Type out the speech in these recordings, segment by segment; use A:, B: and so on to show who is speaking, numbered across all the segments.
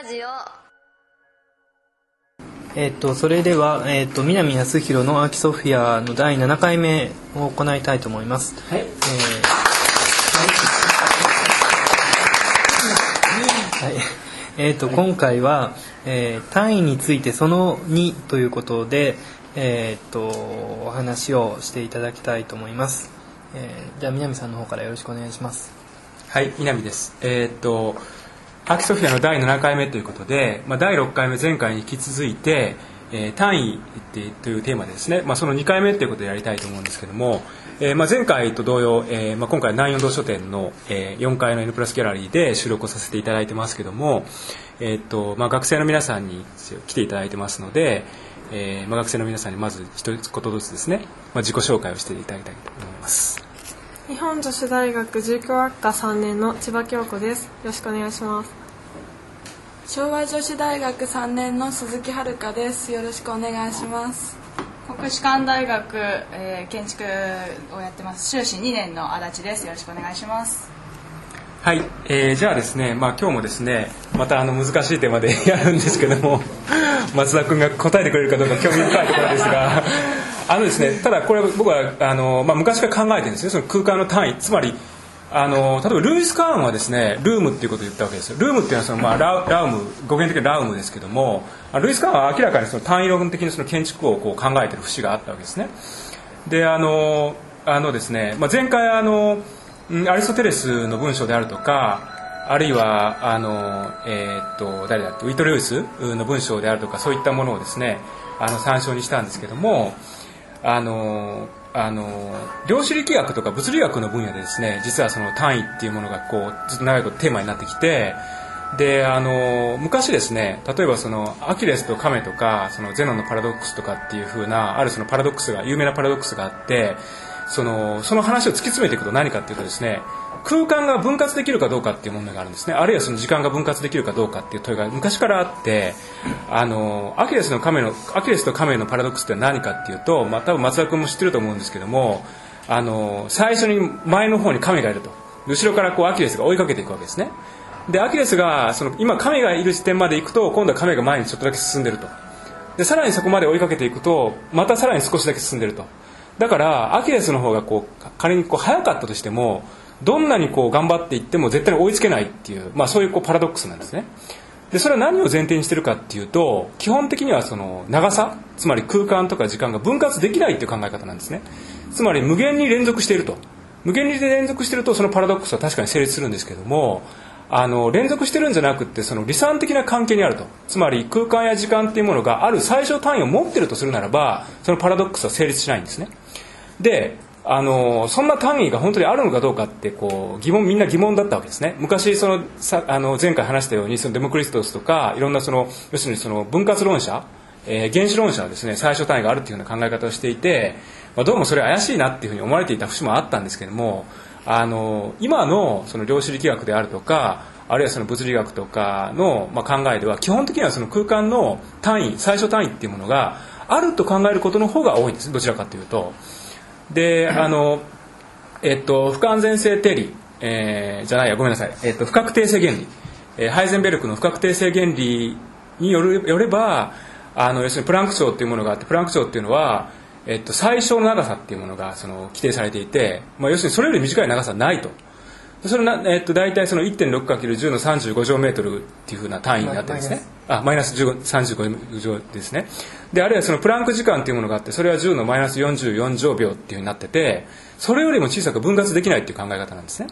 A: ラジオ。
B: えっとそれでは、えっと南康弘のアキソフィアの第7回目を行いたいと思います。
C: はい。
B: えーはい。えー、と今回は、えー単位についてその2ということで、えー、とお話をしていただきたいと思います、えーじゃあ南さんの方からよろしくお願いします。
C: はい、南です。えーっと、アキソフィアの第7回目ということで、まあ、第6回目前回に引き続いて、えー単位というテーマですね、まあ、その2回目ということでやりたいと思うんですけども、えーまあ、前回と同様、えーまあ、今回南四堂書店の、えー4階の N プラスギャラリーで収録をさせていただいてますけども、えーっとまあ、学生の皆さんに来ていただいてますので、えーまあ、学生の皆さんにまず一言ずつですね、まあ、自己紹介をしていただきたいと思います。
D: 日本女子大学住教学科3年の千葉京子です。よろしくお願いします。
E: 昭和女子大学3年の鈴木遥です。よろしくお願いします。
F: 国士舘大学、えー建築をやってます。修士2年の足立です。よろしくお願いします。
C: はい、えーじゃあですね、まあ、今日もですねまたあの難しいテーマでやるんですけども松田君が答えてくれるかどうか興味深いところですがあのですねただこれ僕はあの、まあ、昔から考えてるんですねその空間の単位。つまりあの例えばルイス・カーンはですねルームっていうことを言ったわけですよ。ルームっていうのはその、まあ、ララウム語源的にラウムですけどもルイス・カーンは明らかにその単位論的にその建築をこう考えてる節があったわけですね。であのあのですね、まあ、前回あのアリストテレスの文章であるとかあるいはあの、えーっと誰だっけウィトレウスの文章であるとかそういったものをですねあの参照にしたんですけどもあのあの量子力学とか物理学の分野でですね実はその単位っていうものがこうずっと長いことテーマになってきてであの昔ですね例えばそのアキレスとカメとかそのゼノンのパラドックスとかっていう風なあるそのパラドックスが有名なパラドックスがあってそのその話を突き詰めていくと何かっていうとですね空間が分割できるかどうかっていう問題があるんですね。あるいはその時間が分割できるかどうかっていう問いが昔からあってあのアキレスの亀のアキレスと亀のパラドックスって何かっていうと、まあ、多分松田君も知ってると思うんですけどもあの最初に前の方に亀がいると。後ろからこうアキレスが追いかけていくわけですね。でアキレスがその今亀がいる時点まで行くと今度は亀が前にちょっとだけ進んでると。でさらにそこまで追いかけていくとまたさらに少しだけ進んでると。だからアキレスの方がこう仮にこう速かったとしてもどんなにこう頑張っていっても絶対に追いつけないっていう、まあ、そういうこうパラドックスなんですね。でそれは何を前提にしてるかっていうと基本的にはその長さつまり空間とか時間が分割できないっていう考え方なんですね。つまり無限に連続していると。無限に連続しているとそのパラドックスは確かに成立するんですけどもあの連続してるんじゃなくてその離散的な関係にあると。つまり空間や時間っていうものがある最小単位を持ってるとするならばそのパラドックスは成立しないんですね。であのそんな単位が本当にあるのかどうかってこう疑問みんな疑問だったわけですね昔そのさあの前回話したようにそのデモクリストスとかいろんなその要するにその分割論者、えー原子論者はですね最小単位があるっていうような考え方をしていて、まあ、どうもそれ怪しいなっていうふうに思われていた節もあったんですけどもあの今のその量子力学であるとかあるいはその物理学とかの、まあ、考えでは基本的にはその空間の単位最小単位っていうものがあると考えることの方が多いんですどちらかというと。であの、えっと、不完全性定理、えーじゃないやごめんなさい、えっと、不確定性原理、えーハイゼンベルクの不確定性原理によるよればあの要するにプランク長っていうものがあってプランク長っていうのは、えっと、最小の長さっていうものがその規定されていて、まあ、要するにそれより短い長さはないと。それな、えっと、大体その 1.6×10 の35乗メートルっていうふうな単位になってるんですね。あ、マイナス35乗ですね。で、あるいはそのプランク時間っていうものがあって、それは10のマイナス44乗秒っていうふうになってて、それよりも小さく分割できないっていう考え方なんですね。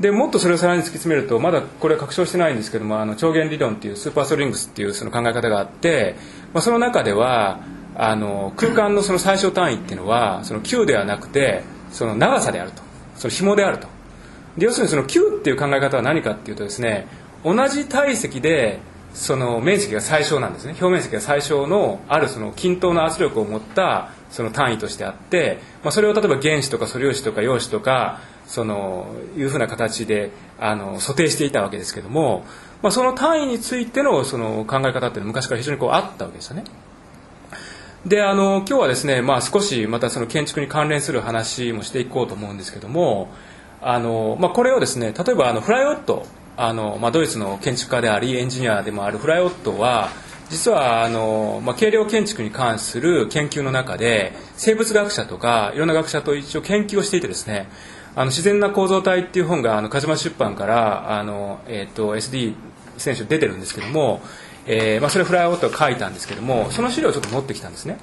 C: で、もっとそれをさらに突き詰めると、まだこれは確証してないんですけども、あの、超弦理論っていうスーパーストリングスっていうその考え方があって、まあ、その中では、あの、空間のその最小単位っていうのは、その Q ではなくて、その長さであると。その紐であると。で要するにその Q っていう考え方は何かっていうとですね同じ体積でその面積が最小なんですね表面積が最小のあるその均等な圧力を持ったその単位としてあって、まあ、それを例えば原子とか素粒子とか陽子とかそのいうふうな形であの想定していたわけですけども、まあ、その単位についてのその考え方っていうのは昔から非常にこうあったわけですよね。であの今日はですね、まあ、少しまたその建築に関連する話もしていこうと思うんですけどもあの、まあ、これをですね例えばあのフライウッドあの、まあ、ドイツの建築家でありエンジニアでもあるフライオットは実はあの、まあ、軽量建築に関する研究の中で生物学者とかいろんな学者と一応研究をしていてですねあの自然な構造体っていう本があの鹿島出版からあの、えーと、SD 選手出てるんですけども、えーまあ、それフライオットが書いたんですけどもその資料をちょっと持ってきたんですね。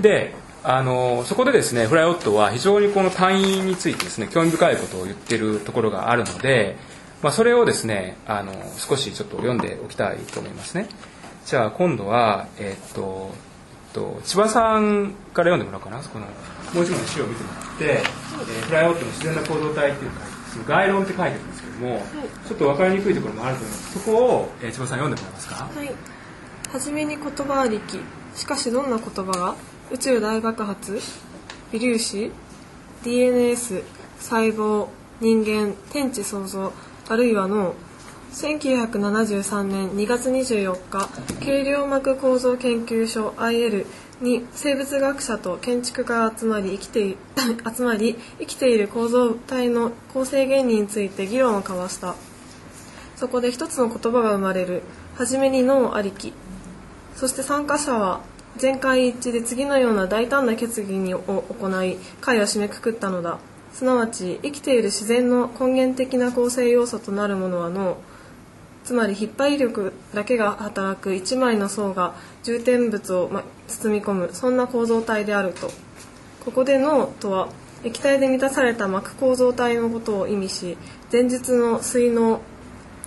C: であのそこでですねフライオットは非常にこの単位についてですね興味深いことを言ってるところがあるので、まあ、それをですねあの少しちょっと読んでおきたいと思いますね。じゃあ今度はえー、っとと千葉さんから読んでもらおうかな。そこのもう一枚の資料を見てもらって、えー、フライオットの自然な構造体っていうかその概論って書いてるんですけども、はい、ちょっと分かりにくいところもあると思います。そこを、えー、千葉さん読んでもらえますか？
D: はい。初めに言葉ありき。しかしどんな言葉が？宇宙大爆発？微粒子？DNS 細胞？人間？天地創造？あるいは脳1973年2月24日軽量膜構造研究所 IL に生物学者と建築家が集まり生きて 集まり生きている構造体の構成原理について議論を交わした。そこで一つの言葉が生まれる。初めに脳ありき。そして参加者は全会一致で次のような大胆な決議を行い会を締めくくったのだ。すなわち生きている自然の根源的な構成要素となるものは脳。つまり引っ張り力だけが働く一枚の層が重点物を、ま、包み込むそんな構造体であると。ここで脳とは液体で満たされた膜構造体のことを意味し前述の水脳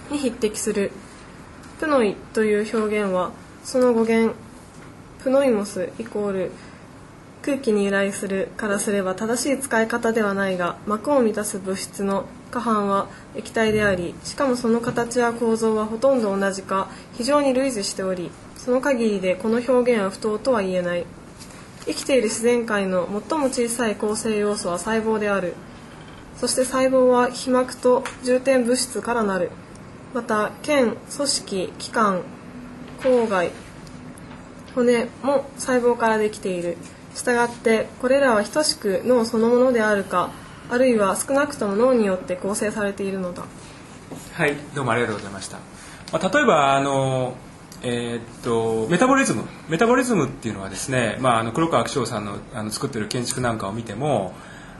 D: に匹敵する。プノイという表現はその語源プノイモスイコール空気に由来するからすれば正しい使い方ではないが膜を満たす物質の過半は液体でありしかもその形や構造はほとんど同じか非常に類似しておりその限りでこの表現は不当とは言えない。生きている自然界の最も小さい構成要素は細胞である。そして細胞は皮膜と重点物質からなる。また腱組織器官郊外骨も細胞からできている。したがってこれらは等しく脳そのものであるかあるいは少なくとも脳によって構成されているのだ。
C: はいどうもありがとうございました、まあ、例えばあのえー、っとメタボリズム。メタボリズムっていうのはですね、まあ、あの黒川紀章さんのあの作ってる建築なんかを見ても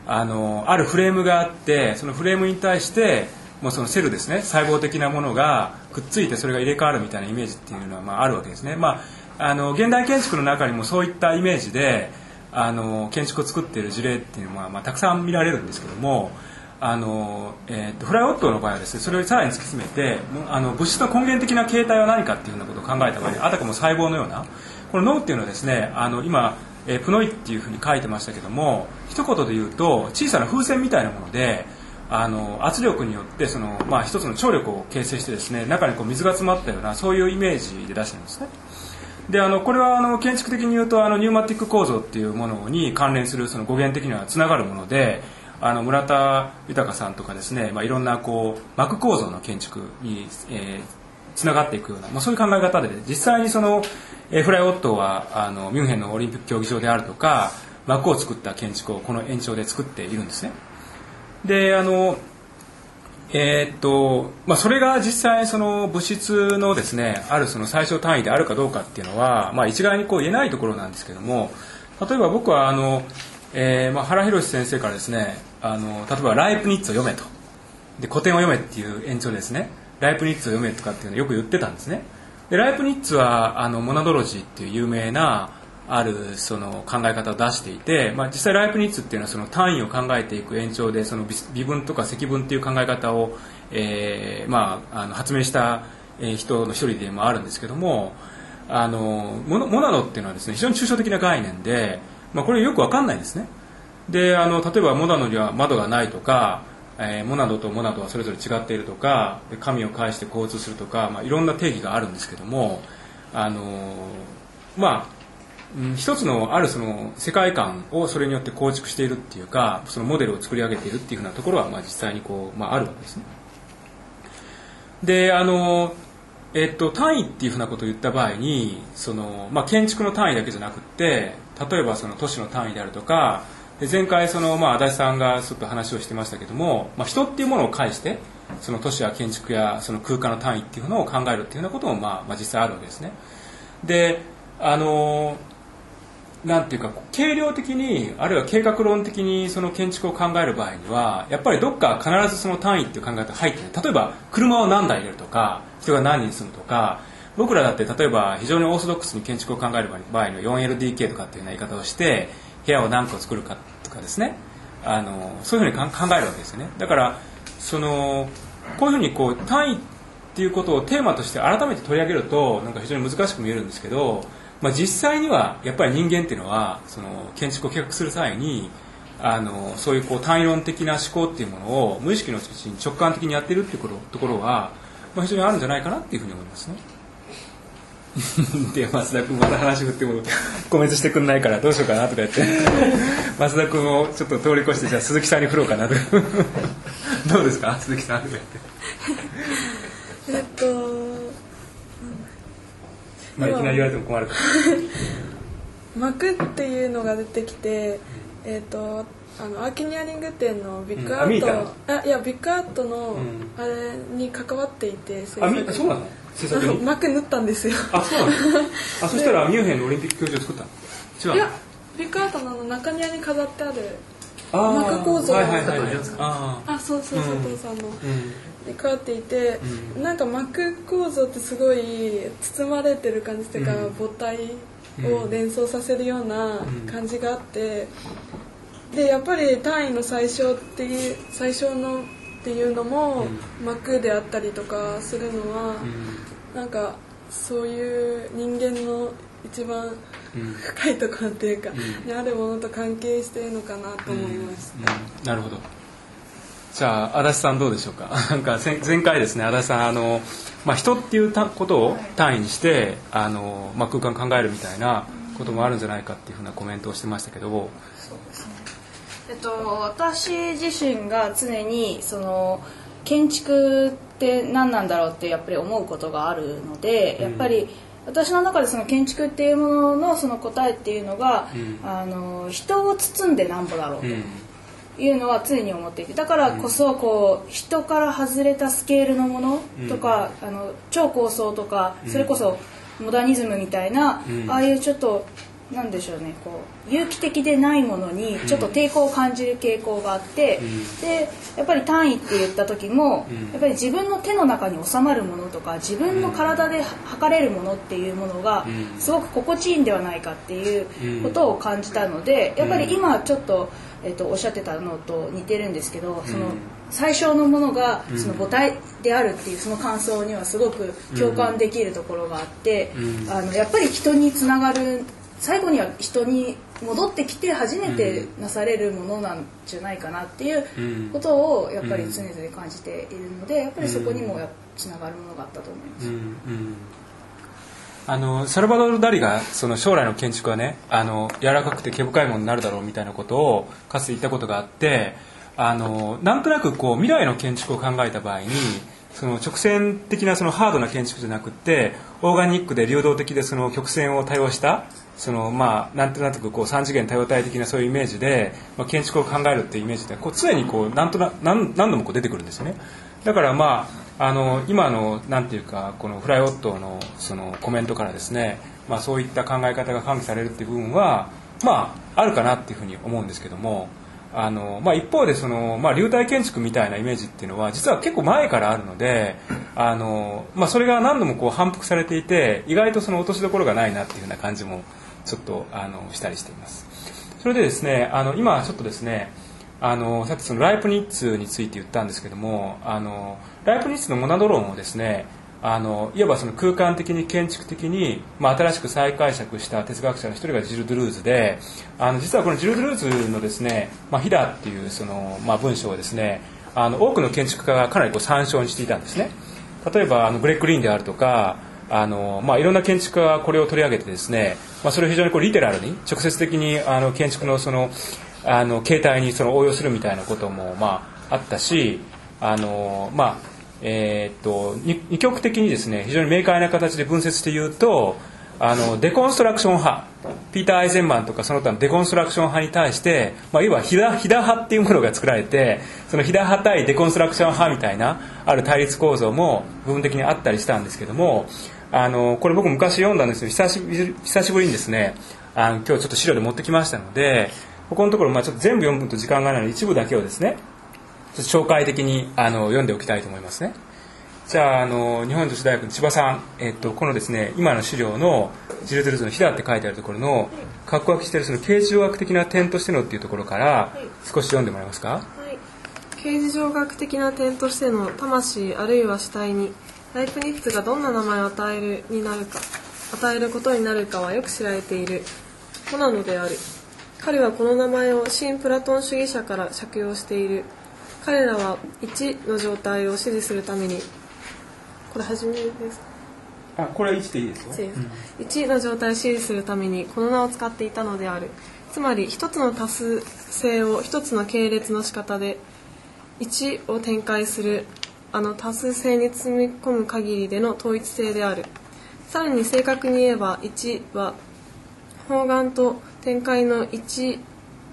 C: あのあるフレームがあってそのフレームに対してもうそのセルですね細胞的なものがくっついてそれが入れ替わるみたいなイメージっていうのはまああるわけですね、まあ、あの現代建築の中にもそういったイメージであの建築を作っている事例っていうのは、まあ、たくさん見られるんですけどもあの、えーと、フライオットの場合はですねそれをさらに突き詰めてあの物質の根源的な形態は何かっていうようなことを考えた場合あたかも細胞のようなこの脳っていうのはですねあの今、えー、プノイっていうふうに書いてましたけども一言で言うと小さな風船みたいなものであの圧力によってその、まあ、一つの張力を形成してですね中にこう水が詰まったようなそういうイメージで出してるんですね。であのこれはあの建築的に言うとあのニューマティック構造っていうものに関連するその語源的にはつながるものであの村田豊さんとかですね、まあ、いろんなこう膜構造の建築に、えー、つながっていくような、まあ、そういう考え方で実際にその、えー、フライオットはあのミュンヘンのオリンピック競技場であるとか膜を作った建築をこの延長で作っているんですね。であのえー、っとまあ、それが実際その物質のですねあるその最小単位であるかどうかっていうのは、まあ、一概にこう言えないところなんですけども例えば僕はあの、えーまあ、原宏先生からですねあの例えばライプニッツを読めと。で古典を読めっていう延長ですね。ライプニッツを読めとかっていうのをよく言ってたんですね。でライプニッツはあのモナドロジーっていう有名なあるその考え方を出していて、まあ、実際ライプニッツっていうのはその単位を考えていく延長でその微分とか積分っていう考え方を、えーまあ、あの発明した人の一人でもあるんですけどもあのモナドっていうのはですね非常に抽象的な概念で、まあ、これよく分かんないんですね。であの例えばモナドには窓がないとか、えー、モナドとモナドはそれぞれ違っているとか神を介して交通するとか、まあ、いろんな定義があるんですけどもあのまあ一つのあるその世界観をそれによって構築しているっていうかそのモデルを作り上げているっていうふうなところはまあ実際にこう、まあ、あるわけですね。であの、えっと、単位っていうふうなことを言った場合にその、まあ、建築の単位だけじゃなくて例えばその都市の単位であるとかで前回その、まあ、足立さんがちょっと話をしてましたけども、まあ、人っていうものを介してその都市や建築やその空間の単位っていうのを考えるっていうようなことも、まあ、まあ実際あるわけですねであのなんていうか軽量的にあるいは計画論的にその建築を考える場合にはやっぱりどっか必ずその単位っていう考え方が入ってる例えば車を何台入れるとか人が何人住むとか僕らだって例えば非常にオーソドックスに建築を考える場合の 4LDK とかっていうよう言い方をして部屋を何個作るかとかですね。あのそういうふうに考えるわけですよね。だからそのこういうふうにこう単位っていうことをテーマとして改めて取り上げるとなんか非常に難しく見えるんですけどまあ、実際にはやっぱり人間っていうのはその建築を計画する際にあのそういうこう単位論的な思考っていうものを無意識のうちに直感的にやってるっていうところは、まあ、非常にあるんじゃないかなっていうふうに思いますね。で増田君また話振ってもコメントしてくんないからどうしようかなとか言って。増田君をちょっと通り越してじゃあ鈴木さんに振ろうかなと。どうですか鈴木さん。とか
E: 言ってえっと
C: まあ、いきなり言われても困るか
E: ら。幕っていうのが出てきて、えっ、ー、とあのアーキニアリング店のビッグアート、うん、あいやビッグアートのあれに関わっていて、
C: うん、あそうなの？制作に？
E: 幕塗ったんですよ。
C: あそうなの？あそしたらミュンヘンのオリンピック教授を作った
E: の？違ういやビッグアートの中庭に飾ってある幕構造、はいはいはい、ああそうそう佐藤さんの、うんに変わっていて、うん、なんか膜構造ってすごい包まれてる感じというか、うん、母体を連想させるような感じがあって、でやっぱり単位の最小っていう最小のっていうのも膜であったりとかするのは、うん、なんかそういう人間の一番深いところっていうか、にあるものと関係しているのかなと思いました。
C: なるほどじゃあ足立さんどうでしょうか？なんか前回ですね足立さんあの、まあ、人っていうことを単位にしてあの、まあ、空間考えるみたいなこともあるんじゃないかっていうふうなコメントをしてましたけど。そうですね。
F: えっと、私自身が常にその建築って何なんだろうってやっぱり思うことがあるので、やっぱり私の中でその建築っていうもののその答えっていうのが、うん、あの人を包んでなんぼだろうと。うんいうのは常に思っていてだからこそこう人から外れたスケールのものとか、あの超高層とかそれこそモダニズムみたいな、ああいうちょっとなんでしょうねこう有機的でないものにちょっと抵抗を感じる傾向があって、でやっぱり単位って言った時も、やっぱり自分の手の中に収まるものとか自分の体で測れるものっていうものがすごく心地いいんではないかっていうことを感じたのでやっぱり今ちょっと。えーと、おっしゃってたのと似てるんですけど、その最小のものがその母体であるっていうその感想にはすごく共感できるところがあって、あのやっぱり人につながる最後には人に戻ってきて初めてなされるものなんじゃないかなっていうことをやっぱり常々感じているのでやっぱりそこにもつながるものがあったと思います。
C: あのサルバドル・ダリがその将来の建築はねあの柔らかくて毛深いものになるだろうみたいなことをかつて言ったことがあってあのなんとなくこう未来の建築を考えた場合にその直線的なそのハードな建築じゃなくてオーガニックで流動的でその曲線を多用したそのまあなんとなくこう3次元多様体的なそういうイメージで、まあ、建築を考えるっていうイメージでこう常にこうなんとな何何度もこう出てくるんですよね。だからまああの今のなんていうかこのフライオットのそのコメントからですね、まあ、そういった考え方が喚起されるっていう部分はまああるかなっていうふうに思うんですけどもあの、まあ、一方でその、まあ、流体建築みたいなイメージっていうのは実は結構前からあるのであの、まあ、それが何度もこう反復されていて意外とその落としどころがないなっていうふうな感じもちょっとあのしたりしています。それでですねあの今ちょっとですねあのさっきそのライプニッツについて言ったんですけどもあのライプニッツのモナド論をですねあのいわばその空間的に建築的に、まあ、新しく再解釈した哲学者の一人がジル・ドゥルーズであの実はこのジル・ドゥルーズのですね「まあ、ヒダ」っていうその、まあ、文章をですねあの多くの建築家がかなりこう参照にしていたんですね。例えばあのブレック・リーンであるとかあの、まあ、いろんな建築家がこれを取り上げてですね、まあ、それを非常にこうリテラルに直接的にあの建築のそのあの形態にその応用するみたいなことも、まあ、あったしあの、まあえー、っと二極的にですね非常に明快な形で分節して言うとあのデコンストラクション派ピーター・アイゼンマンとかその他のデコンストラクション派に対して、まあ、いわばヒダヒダ派っていうものが作られてそのヒダ派対デコンストラクション派みたいなある対立構造も部分的にあったりしたんですけどもあのこれ僕昔読んだんですけど久し久しぶりにですねあの今日ちょっと資料で持ってきましたのでここのところ、まあ、ちょっと全部読むと時間がないので一部だけをですね紹介的にあの読んでおきたいと思いますね。じゃああの日本女子大学の千葉さん、えっと、このですね今の資料のジルドルズの「ひだ」って書いてあるところの括弧書きしているその形状学的な点としてのっていうところから少し読んでもらえますか、はい、
D: 形状学的な点としての魂あるいは主体にライプニッツがどんな名前を与えるになるか与えることになるかはよく知られているもなのである。彼はこの名前を新プラトン主義者から借用している。彼らは1の状態を支持するためにこれ初めです
C: あこれは1でいいですよ、
D: うん、1の状態を支持するためにこの名を使っていたのである。つまり一つの多数性を一つの系列の仕方で1を展開するあの多数性に積み込む限りでの統一性である。さらに正確に言えば1は方眼と展開の1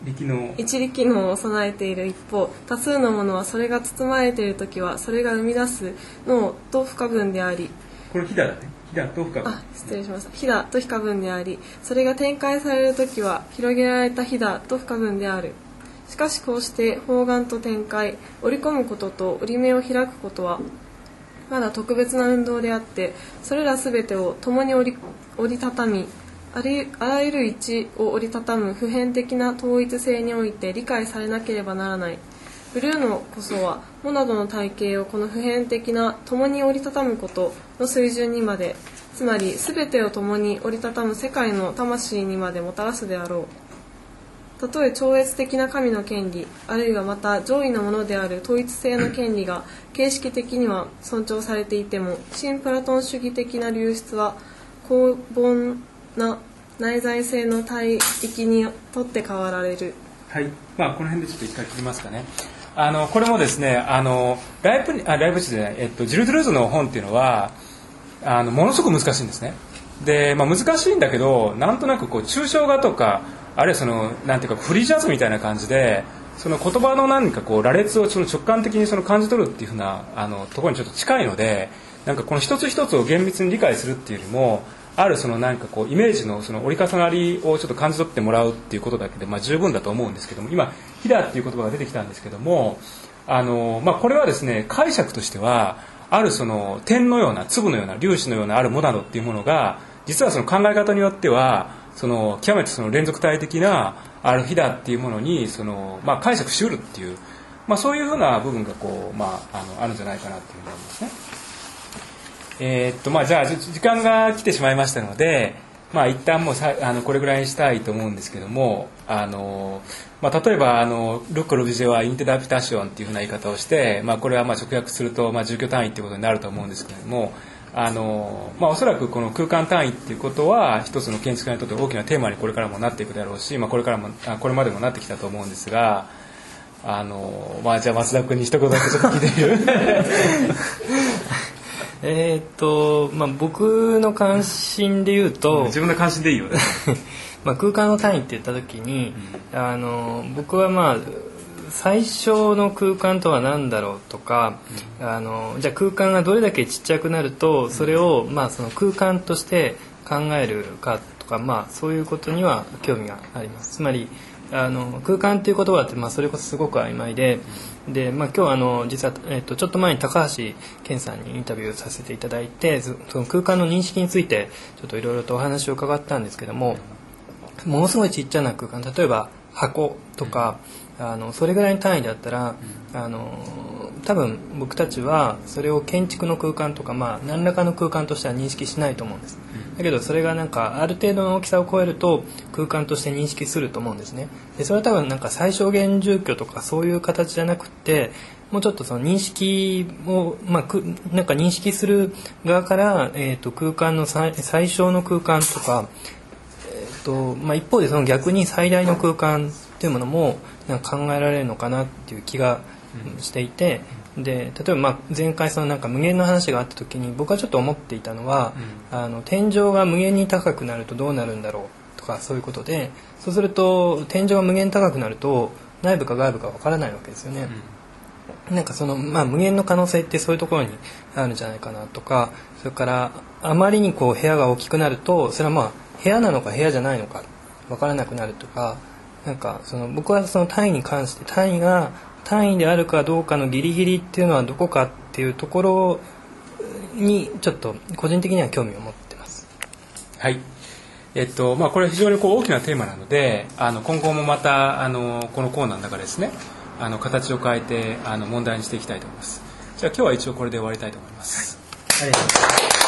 C: 力能
D: 一力能を備えている一方多数のものはそれが包まれている時はそれが生み出す脳と不可分であり。
C: これひだだね。ひだと不可分。
D: あ失礼しました。ひだと非可分でありそれが展開される時は広げられたひだと不可分である。しかしこうして方眼と展開織り込むことと折り目を開くことはまだ特別な運動であってそれら全てを共に折り折りたたみありあらゆる位置を折りたたむ普遍的な統一性において理解されなければならない。ブルーノこそはモナドの体系をこの普遍的な共に折りたたむことの水準にまでつまり全てを共に折りたたむ世界の魂にまでもたらすであろう。たとえ超越的な神の権利あるいはまた上位のものである統一性の権利が形式的には尊重されていても新プラトン主義的な流出は公凡な内在性の帯域にとって変わられる。
C: はい、まあこの辺でちょっと一回切りますかね。あのこれもですね、あのライブあライブじゃない、えっとジルドゥルーズの本っていうのはあのものすごく難しいんですね。で、まあ難しいんだけど、なんとなくこう抽象画とかあるいはそのなんていうかフリージャズみたいな感じで。その言葉の何かこう羅列をその直感的にその感じ取るっていうふうなあのところにちょっと近いのでなんかこの一つ一つを厳密に理解するっていうよりもあるそのなんかこうイメージのその折り重なりをちょっと感じ取ってもらうっていうことだけでまあ十分だと思うんですけども今「ひだ」っていう言葉が出てきたんですけどもあの、まあ、これはですね解釈としてはあるその点のような粒のような粒子のようなあるモナドっていうものが実はその考え方によってはその極めてその連続体的なある日だっていうものにその、まあ、解釈しうるっていう、まあ、そういうふうな部分がこう、まあ、あのあるんじゃないかなっていうふうに思いますね。えー、っとまあじゃあ時間が来てしまいましたのでまあ一旦もうさあのこれぐらいにしたいと思うんですけどもあの、まあ、例えばあのルッコ・ロビジェはインテダピタションっていうふうな言い方をして、まあ、これはまあ直訳するとまあ住居単位っていうことになると思うんですけどもあの、まあ、おそらくこの空間単位っていうことは一つの建築家にとって大きなテーマにこれからもなっていくだろうし、まあ、これからもあこれまでもなってきたと思うんですがあのまあじゃあ松田君に一言だけちょっと聞いてみる？
B: えー、っと、まあ、僕の関心で言うと、
C: 自分の関心でいいよね。
B: まあ空間の単位って言った時に、うん、あの僕はまあ最小の空間とは何だろうとか、うん、あのじゃあ空間がどれだけちっちゃくなるとそれを、まあ、その空間として考えるかとか、まあ、そういうことには興味があります。つまりあの空間っていう言葉って、まあ、それこそすごく曖昧で、で、まあ、今日あの実は、えっと、ちょっと前に高橋健さんにインタビューさせていただいてその空間の認識についてちょっといろいろとお話を伺ったんですけどもものすごいちっちゃな空間例えば箱とか、あのそれぐらいの単位だったら、あの多分僕たちはそれを建築の空間とか、まあ、何らかの空間としては認識しないと思うんです。だけどそれがなんかある程度の大きさを超えると空間として認識すると思うんですね。でそれは多分なんか最小限住居とかそういう形じゃなくってもうちょっとその認識を、まあ、くなんか認識する側から、えー、と空間の最最小の空間とか、えーとまあ、一方でその逆に最大の空間というものもなんか考えられるのかなっていう気がしていてで例えばまあ前回そのなんか無限の話があった時に僕はちょっと思っていたのは、うん、あの天井が無限に高くなるとどうなるんだろうとかそういうことでそうすると天井が無限高くなると内部か外部かわからないわけですよね。うん、なんかその、まあ、無限の可能性ってそういうところにあるんじゃないかなとかそれからあまりにこう部屋が大きくなるとそれはまあ部屋なのか部屋じゃないのか分からなくなるとかなんかその僕はその単位に関して単位が単位であるかどうかのギリギリっていうのはどこかっていうところにちょっと個人的には興味を持ってます。
C: はい。えっとまあ、これは非常にこう大きなテーマなのであの今後もまたあのこのコーナーの中ですねあの形を変えてあの問題にしていきたいと思います。じゃあ今日は一応これで終わりたいと思います、はい、ありがとうございます